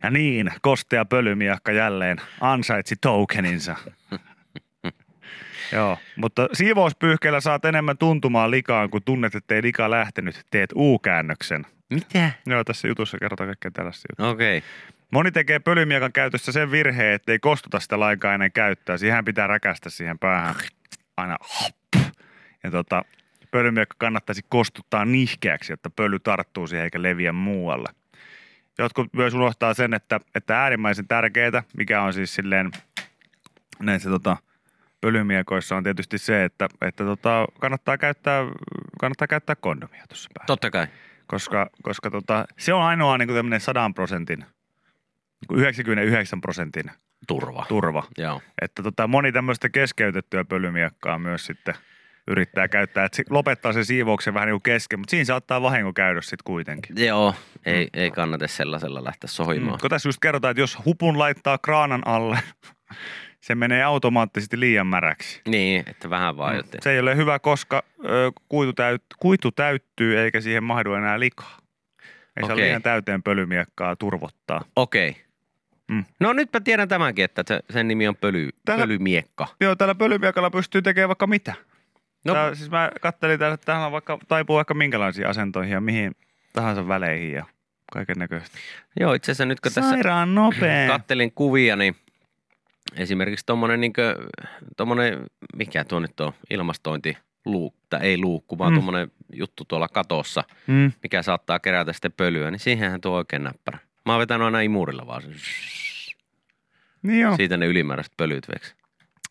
Ja niin, kostea pölymiakka jälleen ansaitsi tokeninsa. Joo, mutta siivouspyyhkeellä saat enemmän tuntumaan likaan, kun tunnet, ettei lika lähtenyt. Teet U-käännöksen. Mitä? Joo, tässä jutussa kerrotaan kaikkea tällaista juttua. Okei. Okay. Moni tekee pölymiakan käytössä sen virheen, ettei kostuta sitä lainkaan ennen käyttöä. Siihen pitää räkästä siihen päähän aina hop. Ja tota, pölymiakka kannattaisi kostuttaa nihkeäksi, jotta pöly tarttuu siihen eikä leviä muualle. Jotkut myös unohtaa sen, että, että äärimmäisen tärkeää, mikä on siis silleen näissä tota, pölymiekoissa on tietysti se, että, että tota, kannattaa, käyttää, kannattaa käyttää kondomia tuossa päällä Totta kai. koska, koska tota, se on ainoa niin tämmöinen 100 prosentin, niin 99 prosentin Turva. turva. Joo. Että tota, moni tämmöistä keskeytettyä pölymiekkaa myös sitten yrittää käyttää, että se lopettaa sen siivouksen vähän niin kuin kesken, mutta siinä saattaa vahinko käydä sitten kuitenkin. Joo, ei, ei kannata sellaisella lähteä sohimaan. Mm. Kun tässä just kerrotaan, että jos hupun laittaa kraanan alle, se menee automaattisesti liian märäksi. Niin, että vähän vaan Mm. Se ei ole hyvä, koska ö, kuitu, täyt, kuitu täyttyy eikä siihen mahdu enää likaa. Ei saa Okei. liian täyteen pölymiekkaa turvottaa. Okei. Mm. No nyt mä tiedän tämänkin, että se, sen nimi on pöly, Täällä- pölymiekka. Joo, tällä pölymiekalla pystyy tekemään vaikka mitä. No. Tää, siis mä kattelin täällä, että tähän on vaikka, taipuu vaikka minkälaisiin asentoihin ja mihin tahansa väleihin ja kaiken näköistä. joo, itse asiassa nyt kun tässä Sairaan nopea. kattelin kuvia, niin esimerkiksi tommonen, niin tommonen, mikä tuo nyt on, ilmastointi, luuk, tai ei luukku, vaan Mm. mm. tuommoinen juttu tuolla katossa, mm. mikä saattaa kerätä sitten pölyä, niin siihenhän tuo oikein näppärä. Mä oon vetänyt aina imurilla vaan. Niin joo. Siitä ne ylimääräiset pölyt veksi.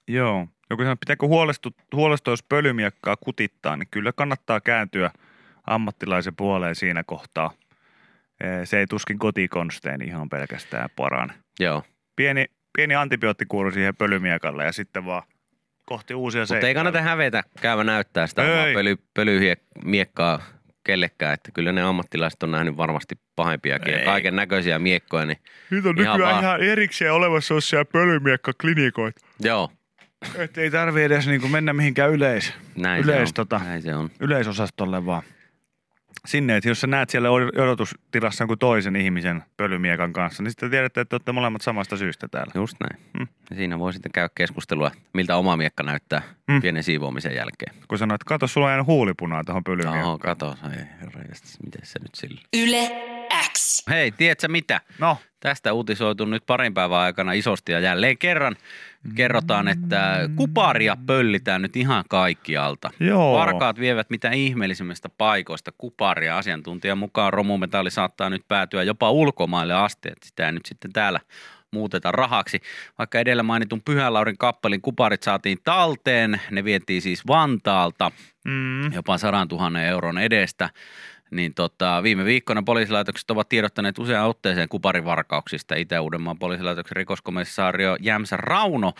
joo. Joku sanoo, pitääkö huolestu, huolestua, jos pölymiekkaa kutittaa, niin kyllä kannattaa kääntyä ammattilaisen puoleen siinä kohtaa. Ee, Se ei tuskin kotikonstein ihan pelkästään parane. Joo. Pieni, pieni antibioottikuuru siihen pölymiekalle ja sitten vaan kohti uusia Mutta ei kannata hävetä käydä näyttää sitä Ei. pöly, pölymiekkaa kellekään, että kyllä ne ammattilaiset on nähnyt varmasti pahempiakin ja kaiken näköisiä miekkoja, niin Nyt on Ihan nykyään vaan. ihan erikseen olemassa siellä pölymiekka-klinikoita. joo, Että ei tarvii edes niinku mennä mihinkään yleis, näin, Yleis- se, on. tota- näin se on. yleisosastolle vaan. Sinne, että jos sä näet siellä od- odotustilassa jonkun toisen ihmisen pölymiekan kanssa, niin sitten tiedätte, että olette molemmat samasta syystä täällä. Just näin. Mm. Siinä voi sitten käydä keskustelua, miltä oma miekka näyttää Mm. pienen siivoamisen jälkeen. Kun sanoit, että kato, sulla on jäänyt huulipunaa tuohon pölymiekkaan. Joo, kato, ei herra, miten se nyt sillä. Yle X. Hei, tiedätkö mitä? No, Tästä uutisoitu nyt parin päivän aikana isosti ja jälleen kerran kerrotaan, että kuparia pöllitään nyt ihan kaikkialta. joo. Varkaat vievät mitä ihmeellisimmistä paikoista kuparia. Asiantuntijan mukaan romumetalli saattaa nyt päätyä jopa ulkomaille asti, että sitä ei nyt sitten täällä muuteta rahaksi. Vaikka edellä mainitun Pyhälaurin kappelin kuparit saatiin talteen, ne vietiin siis Vantaalta Mm. jopa 100 000 euron edestä. Niin tota, viime viikkoina poliisilaitokset ovat tiedottaneet useaan otteeseen kuparivarkauksista. Itä-Uudenmaan poliisilaitoksen rikoskomissaario Jämsä Rauno,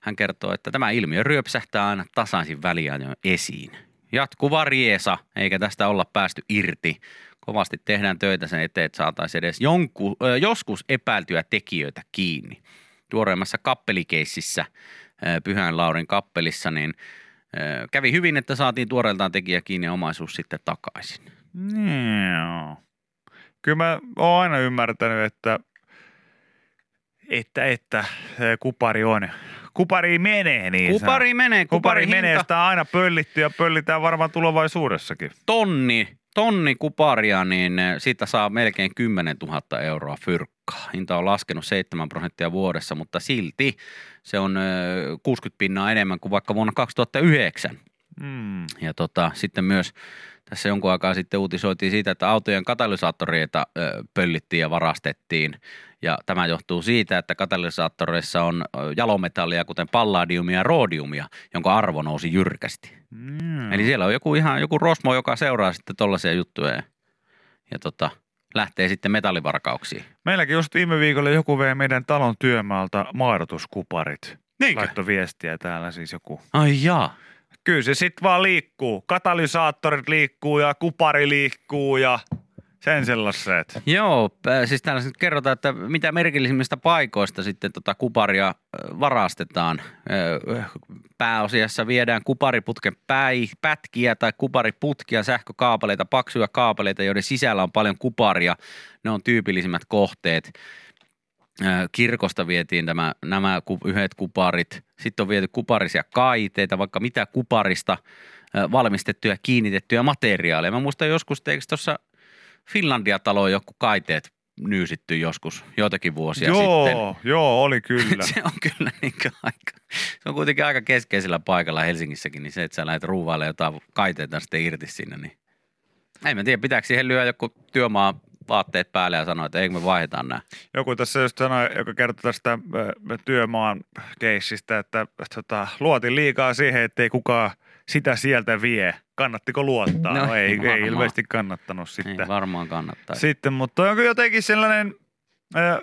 hän kertoo, että tämä ilmiö ryöpsähtää aina tasaisin väliajoin esiin. Jatkuva riesa, eikä tästä olla päästy irti. Kovasti tehdään töitä sen eteen, että saataisiin edes jonku, joskus epäiltyjä tekijöitä kiinni. Tuoreimmassa kappelikeississä, Pyhän Laurin kappelissa, niin kävi hyvin, että saatiin tuoreeltaan tekijä kiinni ja omaisuus sitten takaisin. Joo. Kyllä mä oon aina ymmärtänyt, että, että, että kupari on. Kupari menee niin Kupari menee, kupari kupari menee, sitä on aina pöllitty ja pöllitään varmaan tulevaisuudessakin. tonni, tonni kuparia, niin eh, siitä saa melkein 10 000 euroa fyrkkaa. Hinta on laskenut 7 prosenttia vuodessa, mutta silti se on eh, 60 pinnaa enemmän kuin vaikka vuonna 2009. Mm. Ja tota, sitten myös tässä jonkun aikaa sitten uutisoitiin siitä, että autojen katalysaattoreita pöllittiin ja varastettiin. Ja tämä johtuu siitä, että katalysaattoreissa on jalometallia, kuten palladiumia ja roodiumia, jonka arvo nousi jyrkästi. Mm. Eli siellä on joku ihan joku rosmo, joka seuraa sitten tollaisia juttuja ja, ja tota, lähtee sitten metallivarkauksiin. Meilläkin just viime viikolla joku vei meidän talon työmaalta maadotuskuparit. Laitto viestiä täällä siis joku. Ai jaa. Kyllä se sit vaan liikkuu. Katalysaattorit liikkuu ja kupari liikkuu ja sen sellaiset. Joo, pä- siis täällä nyt kerrotaan, että mitä merkillisimmistä paikoista sitten tota kuparia ö, varastetaan. Ö, Pääosiassa viedään kupariputken päi, pätkiä tai kupariputkia, sähkökaapeleita, paksuja kaapeleita, joiden sisällä on paljon kuparia. Ne on tyypillisimmät kohteet. Kirkosta vietiin tämä, nämä yhdet kuparit. Sitten on viety kuparisia kaiteita, vaikka mitä kuparista valmistettuja, kiinnitettyjä materiaaleja. Mä muistan joskus, eikö tuossa Finlandia-taloon joku kaiteet nyysitty joskus joitakin vuosia joo, sitten. joo, oli kyllä. Se on kyllä niin aika, se on kuitenkin aika keskeisellä paikalla Helsingissäkin, niin se, että sä lähdet ruuvailemaan jotain kaiteita sitten irti sinne, niin ei mä tiedä, pitääkö siihen lyödä joku työmaa vaatteet päälle ja sanoa, että eikö me vaihdetaan nämä. Joku tässä just sanoi, joka kertoi tästä ö, työmaan keissistä, että tota, luotin liikaa siihen, ettei kukaan sitä sieltä vie. Kannattiko luottaa? No, No, ei, ei ilmeisesti kannattanut sitten. Ei varmaan kannattaa. Sitten, mutta onko jotenkin sellainen ö,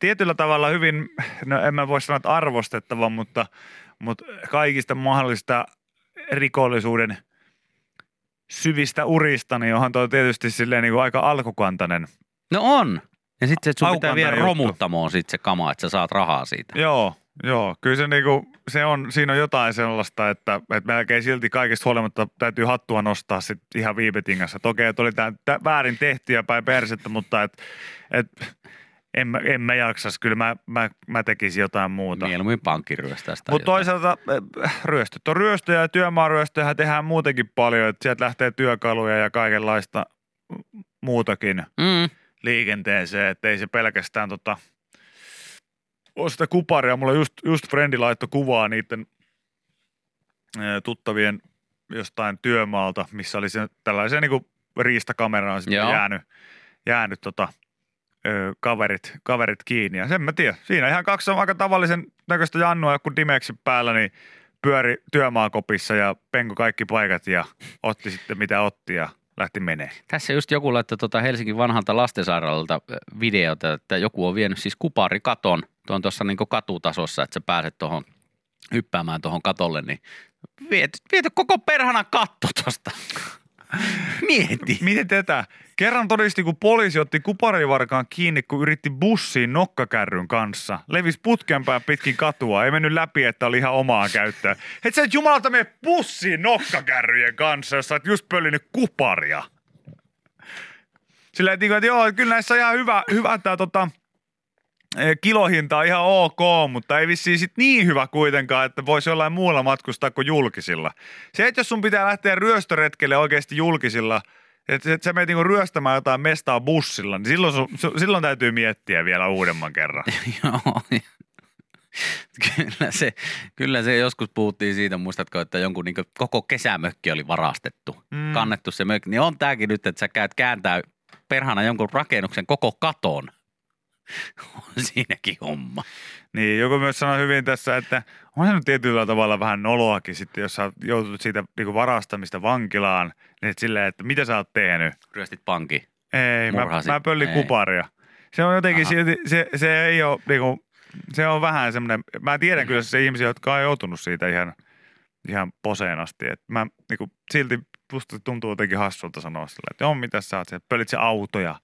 tietyllä tavalla hyvin, no en mä voi sanoa, että arvostettava, mutta, mutta kaikista mahdollista rikollisuuden syvistä urista, niin onhan tuo tietysti silleen niin kuin aika alkukantainen. No on. Ja sitten se, että sun pitää vielä juttu. romuttamoon sit se kama, että sä saat rahaa siitä. Joo, joo. Kyllä se, niinku, se on, siinä on jotain sellaista, että, että melkein silti kaikista huolimatta täytyy hattua nostaa sit ihan viipetingassa. Että okei, että oli tämä väärin tehty ja päin persettä, mutta et, et, en, mä, en mä jaksas. Kyllä mä, mä, mä tekisin jotain muuta. Mieluummin pankkiryöstästä. Mutta toisaalta äh, ryöstöt on ryöstöjä ja työmaaryöstöjä tehdään muutenkin paljon. Että sieltä lähtee työkaluja ja kaikenlaista muutakin Mm. liikenteeseen, että ei se pelkästään tota, ole sitä kuparia. Mulla just, just frendi laittoi kuvaa niiden ää, tuttavien jostain työmaalta, missä oli se, tällaisia niin riistakameraan sitten Joo. jäänyt, jäänyt tota, ö, kaverit, kaverit kiinni. Ja sen mä tiedän. Siinä ihan kaksi aika tavallisen näköistä jannua, kun Dimeksi päällä, niin pyöri työmaakopissa ja penko kaikki paikat ja otti sitten mitä otti ja lähti menee. Tässä just joku laittoi tuota Helsingin vanhalta lastensairaalalta videota, että joku on vienyt siis kuparikaton. Tuo on tuossa niin katutasossa, että sä pääset tuohon hyppäämään tuohon katolle, niin viety, viety koko perhana katto tuosta. Mieti. Miten tätä? Kerran todisti, kun poliisi otti kuparivarkaan kiinni, kun yritti bussiin nokkakärryn kanssa. Levis putkenpään pitkin katua, ei mennyt läpi, että oli ihan omaa käyttöä. Et sä et jumalauta mene bussiin nokkakärryjen kanssa, jos sä oot just pöllinyt kuparia. Silleen, että, joo, kyllä näissä on ihan hyvä, hyvä tää tota, kilohinta on ihan ok, mutta ei vissiin sit niin hyvä kuitenkaan, että voisi jollain muulla matkustaa kuin julkisilla. Se, että jos sun pitää lähteä ryöstöretkelle oikeasti julkisilla, että et sä menet niinku ryöstämään jotain mestaa bussilla, niin silloin, sun, su- silloin täytyy miettiä vielä uudemman kerran. Joo. Kyllä se, kyllä se joskus puhuttiin siitä, muistatko, että jonkun niin koko kesämökki oli varastettu, Mm. kannettu se mökki. Niin on tääkin nyt, että sä käyt kääntää perhana jonkun rakennuksen koko katon. On siinäkin homma. Niin, joku myös sanoi hyvin tässä, että on se nyt tietyllä tavalla vähän noloakin sitten, jos sä joutut siitä niinku varastamista vankilaan, niin silleen, että mitä sä oot tehnyt? Ryöstit pankin. Ei, mä, Murhasit? mä pöllin Ei. kuparia. Se on jotenkin Aha. silti, se, se ei ole niinku, se on vähän semmoinen, mä tiedän kyllä se ihmisiä, jotka on joutunut siitä ihan, ihan poseen asti. Et mä niinku, silti musta tuntuu jotenkin hassulta sanoa sillä, että on mitä sä oot, pöllit se autoja,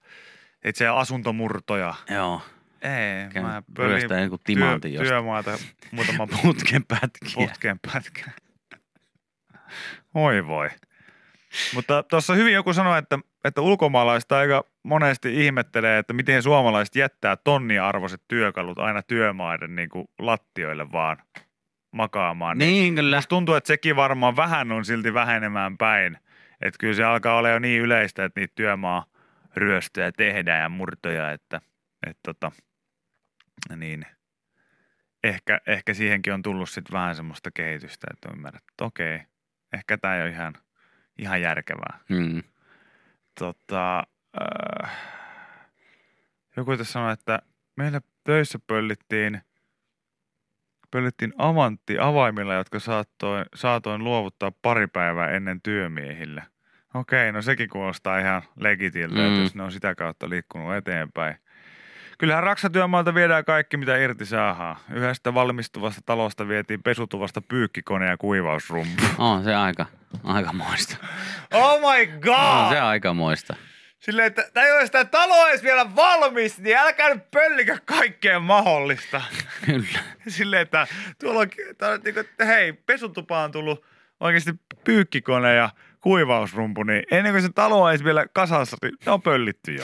et se asuntomurtoja. Joo. Ei, Käyn mä ryöstää joku timantin työ, työmaata muutama Putken pätkiä. putken pätkä. Oi voi. Mutta tuossa hyvin joku sanoi, että, että ulkomaalaiset aika monesti ihmettelee, että miten suomalaiset jättää tonnia-arvoiset työkalut aina työmaiden niin kuin lattioille vaan makaamaan. Niin kyllä. Musta tuntuu, että sekin varmaan vähän on silti vähenemään päin. Että kyllä se alkaa olla jo niin yleistä, että niitä työmaa ryöstöjä tehdään ja murtoja, että, että tota, niin ehkä, ehkä siihenkin on tullut sitten vähän semmoista kehitystä, että ymmärrät, että okei, ehkä tämä ei ole ihan, ihan järkevää. Mm. Tota, äh, joku tässä sanoi, että meillä töissä pöllittiin, pöllittiin avantti avaimilla, jotka saattoin, saatoin luovuttaa pari päivää ennen työmiehille. Okei, no sekin kuulostaa ihan legitiltä, mm. Että jos ne on sitä kautta liikkunut eteenpäin. Kyllähän Raksatyömaalta viedään kaikki, mitä irti saadaan. Yhdestä valmistuvasta talosta vietiin pesutuvasta pyykkikone ja kuivausrumpu. On se aika, aika moista. Oh my god! On se aika moista. Silleen, että tämä ei ole sitä taloa edes vielä valmis, niin älkää nyt pöllikö kaikkea mahdollista. Kyllä. Silleen, että tuolla on, on niinku, että hei, pesutupa on tullut oikeasti pyykkikone ja kuivausrumpu, niin ennen kuin se talo edes vielä kasassa, niin ne on pöllitty jo.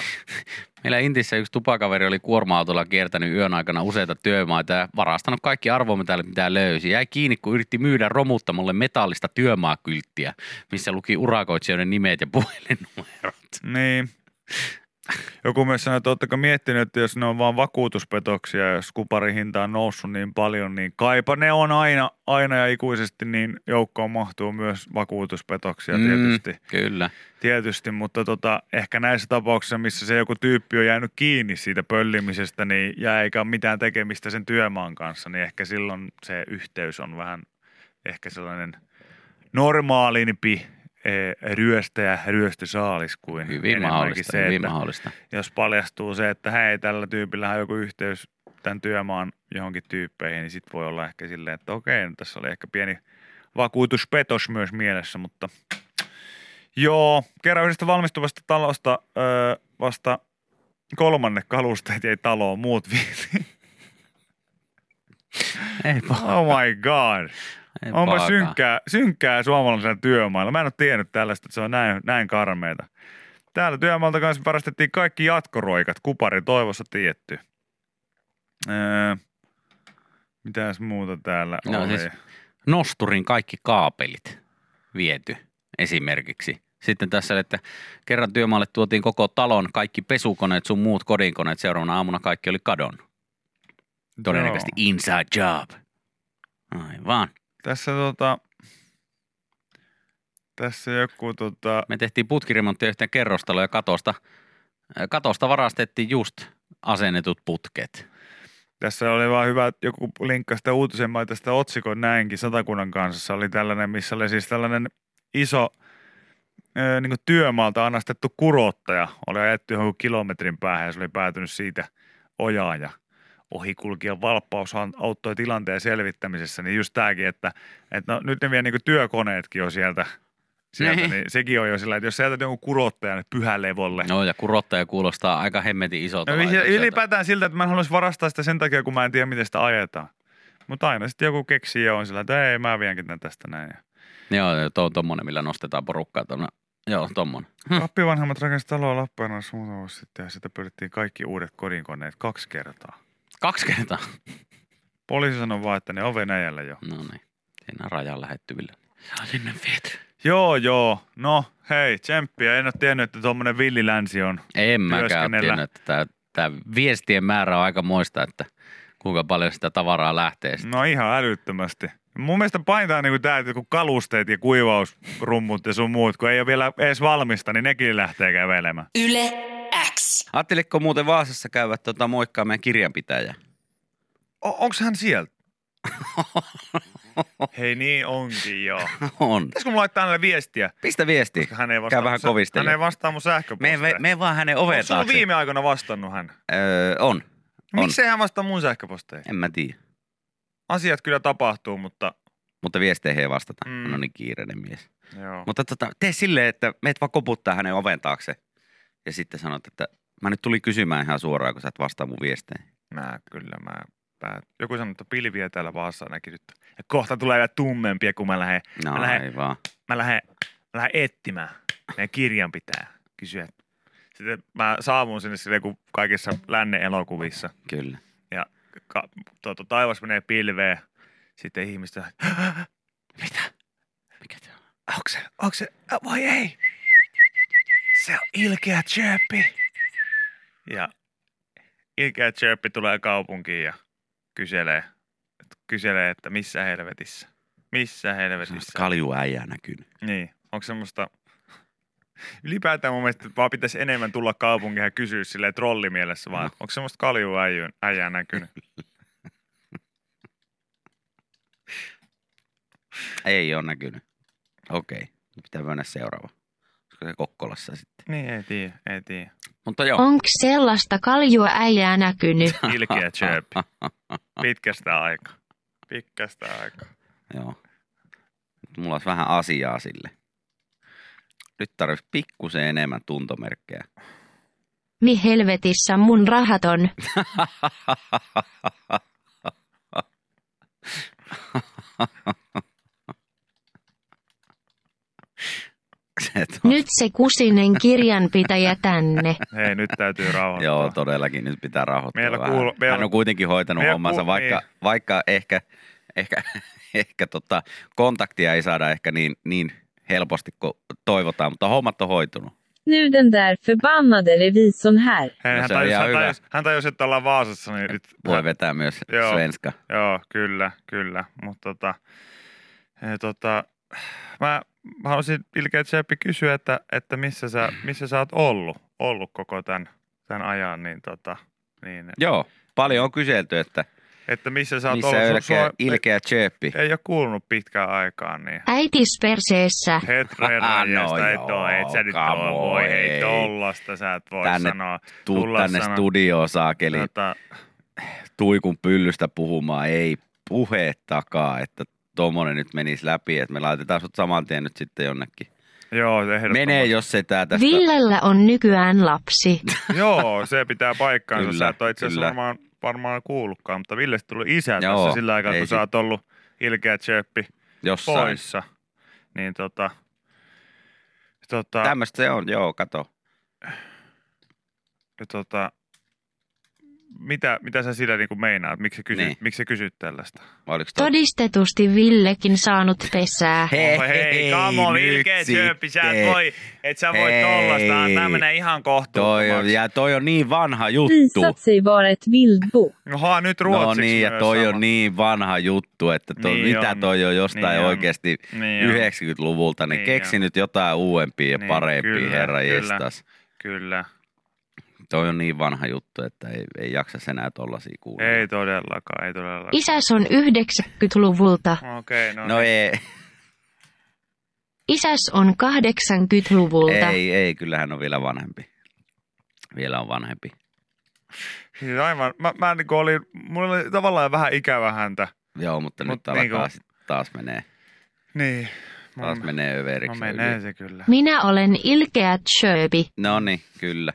Meillä Intissä yksi tupakaveri oli kuorma-autolla kiertänyt yön aikana useita työmaita ja varastanut kaikki arvometallit, mitä löysi. Jäi kiinni, kun yritti myydä romuttamolle metallista työmaakylttiä, missä luki urakoitsijoiden nimet ja puhelinnumerot. Niin. Joku myös sanoi, että oletteko miettinyt, että jos ne on vaan vakuutuspetoksia, jos kuparin hinta on noussut niin paljon, niin kaipa ne on aina, aina ja ikuisesti, niin joukkoon mahtuu myös vakuutuspetoksia tietysti. Mm, kyllä. Tietysti, mutta tota, ehkä näissä tapauksissa, missä se joku tyyppi on jäänyt kiinni siitä pöllimisestä, niin ja eikä ole mitään tekemistä sen työmaan kanssa, niin ehkä silloin se yhteys on vähän ehkä sellainen normaalimpi eh, ryöstäjä, ryöstösaalis kuin Hyvin mahdollista, se, hyvin että mahdollista. jos paljastuu se, että hei, tällä tyypillä on joku yhteys tämän työmaan johonkin tyyppeihin, niin sitten voi olla ehkä silleen, että okei, no tässä oli ehkä pieni vakuutuspetos myös mielessä, mutta joo, kerran yhdestä valmistuvasta talosta öö, vasta kolmanne kalusteet jäi taloon, muut vietiin. Ei paha. Oh my god. Ei Onpa synkkää, synkkää suomalaisella työmaalla. Mä en ole tiennyt tällaista, että se on näin, näin karmeita. Täällä työmaalta kanssa varastettiin kaikki jatkoroikat, kupari toivossa tietty. Öö, mitäs muuta täällä No oli? siis- Nosturin kaikki kaapelit viety esimerkiksi. Sitten tässä, että kerran työmaalle tuotiin koko talon kaikki pesukoneet, sun muut kodinkoneet. Seuraavana aamuna kaikki oli kadonnut. Todennäköisesti Joo. inside job. Aivan. Tässä tota... Tässä joku tota... Me tehtiin putkiremonttia yhteen kerrostalo ja katosta, katosta varastettiin just asennetut putket. Tässä oli vaan hyvä, joku linkkasi sitä uutisen, mä tästä otsikon näinkin Satakunnan kanssa. Se oli tällainen, missä oli siis tällainen iso, niin työmaalta annastettu kurottaja oli ajettu johonkin kilometrin päähän ja se oli päätynyt siitä ojaan ja ohikulkijan valppaus auttoi tilanteen selvittämisessä, niin just tämäkin, että, että no, nyt ne vielä niin työkoneetkin on sieltä, sieltä Niin. niin sekin on jo sillä, että jos sieltä joku kurottajan pyhälevolle, No ja kurottaja kuulostaa aika hemmetin isolta. No, laitokselta. ylipäätään siltä, että mä en haluaisi varastaa sitä sen takia, kun mä en tiedä, miten sitä ajetaan. Mutta aina sitten joku keksii ja on sillä, että ei, mä vienkin tän tästä näin. Joo, tuo on tommonen, millä nostetaan porukkaa. Tuonne. Joo, tommonen. Appivanhemmat rakensi taloa Lappeenrannassa muutama vuosi sitten ja sitä pyydettiin kaikki uudet kodinkoneet kaksi kertaa. Kaksi kertaa. Poliisi sanoi vaan, että ne on Venäjällä jo. No niin, siinä rajan lähettyvillä. Saa sinne viety. Joo, joo. No, hei, tsemppiä. En ole tiennyt, että tuommoinen villilänsi on. En mäkään ole tiennyt, että tämä, tämä viestien määrä on aika moista, että kuinka paljon sitä tavaraa lähtee. sitten. No ihan älyttömästi. Mun mielestä paintaa niin tämä, että kun kalusteet ja kuivausrummut ja sun muut, kun ei ole vielä edes valmista, niin nekin lähtee kävelemään. Yle X. Ajattelitko muuten Vaasassa käydä tota, moikkaa meidän kirjanpitäjää? O- onks hän sieltä? Hei niin onkin joo. On. Pitäisikö mulla laittaa hänelle viestiä? Pistä viesti. Koska hän ei vastaa, Käy vähän mun sä-. Hän ei vastaa mun Me, sähköpostiin. me, me vaan hänen oveen Onko sulla taakse. viime aikoina vastannut hän? Öö, on. On. Miksei hän vastaa mun sähköposteihin? En mä tiedä. Asiat kyllä tapahtuu, mutta Mutta viesteihin ei vastata. Mm. Mm. No niin kiireinen mies. joo. Mutta tota, tee silleen, että meet vaan koputtaa hänen oven taakse. Ja sitten sanot, että mä nyt tulin kysymään ihan suoraan, kun sä et vastaa mun viesteihin. Mä kyllä, mä päät... Joku sanoi, että pilviä täällä Vaassa näki nyt. Ja kohta tulee vielä tummempia, kun mä lähden, No Mä lähden- mä lähden, mä lähden etsimään. Meidän kirjan pitää kysyä. Sitten mä saavun sinne silleen, kun kaikissa lännen elokuvissa. Kyllä. Ja ka, tuota, taivas menee pilveen. Sitten ihmistä, mitä? Mikä se on? Onko se, onko se, vai ei? Se on ilkeä chirppi. Ja ilkeä chirppi tulee kaupunkiin ja kyselee, kyselee, että missä helvetissä. Missä helvetissä. kaljuäijää näkynyt. Niin, onko semmoista... Ylipäätään mun mielestä vaan pitäisi enemmän tulla kaupunkiin ja kysyä silleen trollimielessä vaan. Onko semmoista kaljuäijää äijää näkynyt? Ei ole näkynyt. Okei. Nyt Pitää mennä seuraava. Kokkolassa sitten? Niin, ei tiedä, ei tiedä. Mutta joo. Onks sellaista kaljua äijää näkynyt? Ilkeä chirppi. Pitkästä aikaa. Pitkästä aikaa. Joo. Nyt mulla olisi vähän asiaa sille. Nyt tarvitsisi pikkusen enemmän tuntomerkkejä. Mi helvetissä mun rahat on? Se, että on- Nyt se kusinen kirjanpitäjä tänne. Hei, nyt täytyy rauhoittaa. Joo, todellakin nyt pitää rahoittaa Meillä vähän. kuulu- meillä- Hän on kuitenkin hoitanut meillä hommansa, kuul- vaikka, niin. vaikka ehkä, ehkä, ehkä tota, kontaktia ei saada ehkä niin, niin helposti kuin toivotaan, mutta hommat on hoitunut. Nu den där förbannade revisorn här. Hei, No hän, tajus, hän, hyvä. tajus, hän tajus, että ollaan Vaasassa, niin nyt... Voi vetää myös Joo. svenska. Joo, kyllä, kyllä. Mutta tota, eh, tota, mä, mä haluaisin Ilkeä Tseppi kysyä, että, että missä, sä, missä sä oot ollut, ollut koko tämän, tämän ajan, niin, tota, niin Joo, paljon on kyselty, että että missä sä oot missä ollut. Ilkeä, sua ilkeä chöppi. ei, ei ole kuulunut pitkään aikaan, niin Äitis perseessä. Hetre No et, joo, oo, et sä nyt oo, voi hei ei. tollasta, sä et voi Tänne sanoa. Tuu tulla tänne sanoa- studioon saakeli Tota, tuikun pyllystä puhumaan. Ei puheet takaa, että tuommoinen nyt menisi läpi, että me laitetaan sut saman tien nyt sitten jonnekin. joo, ehdottomasti. Menee, jos se tää tästä... Villellä on nykyään lapsi. Joo, se pitää paikkaansa. Kyllä, sä et ole itse asiassa varmaan, varmaan kuullutkaan, mutta Villestä tuli isä Joo, tässä sillä aikaa, kun sit- sä oot ollut ilkeä chöppi Jossain. poissa. Niin tota, tota, Tämmöistä se on, joo, kato. tota mitä, mitä sä sillä niinku meinaat? Miksi sä kysyt, Niin. miksi sä kysyt tällaista? Oliko toi? Todistetusti Villekin saanut pesää. Hei, hei, nyt ilkeä chöppi, sä et voi, et sä voi tollasta, tää menee ihan Toi on, kohtuuttomaksi. ja toi on niin vanha juttu. Visat sig vara ett vildbo. Noha, nyt No ruotsiksi niin, ja toi sama. on niin vanha juttu, että toi, Niin mitä on. toi on jostain Niin oikeasti Niin on. 90-luvulta, niin, Niin keksi on. nyt jotain uudempia ja Niin, parempia, kyllä, herra kyllä. Kyllä, Toi on niin vanha juttu, että ei, ei jaksa enää tollasia kuulla. ei todellakaan, ei todellakaan. Isäs on 90-luvulta. Okei, no, No niin. ei. Isäs on 80-luvulta. Ei, ei, kyllä hän on vielä vanhempi. Vielä on vanhempi. Siis aivan, mä, mä niin olin, mulla oli tavallaan vähän ikävä häntä. Joo, mutta Mut nyt alkaa niinku- sit taas menee, Niin. taas Mun- menee No överiksi. menee se kyllä. Minä olen ilkeä Tjöbi. No niin, kyllä.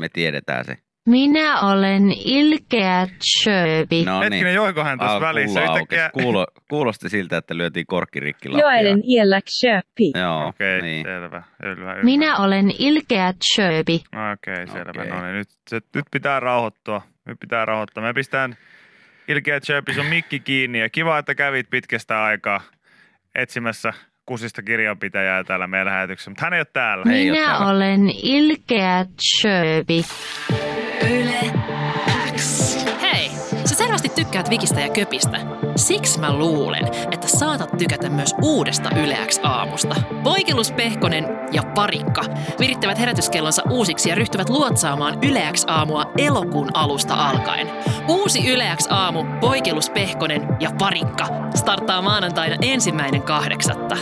Me tiedetään se. Minä olen ilkeä Tjöbi. No niin. Hetkinen, joiko hän tuossa välissä? Yhtäkkiä... Kuulo, kuulosti siltä, että lyötiin korkkirikki Jag är lattiaan. en elak köpik. Joo, Okei, okay, niin. selvä. Ylvä, ylvä. Minä olen ilkeä Tjöbi. Okei, okay, selvä. Okay. No niin, nyt, se, nyt pitää rauhoittua. Nyt pitää rauhoittua. Me pistään Ilkeä Chirpis on mikki kiinni ja kiva, että kävit pitkästä aikaa etsimässä kusista kirjanpitäjää täällä meidän lähetyksessä, mutta hän ei ole täällä. Ei oo Minä täällä. olen ilkeä Tjöbi. Yle tykkäät Vikistä ja Köpistä. Siksi mä luulen, että saatat tykätä myös uudesta Yle X aamusta. Poikelus Pehkonen ja Parikka virittävät herätyskellonsa uusiksi ja ryhtyvät luotsaamaan Yle X aamua elokuun alusta alkaen. Uusi Yle X aamu, Poikelus Pehkonen ja Parikka starttaa maanantaina ensimmäinen kahdeksatta.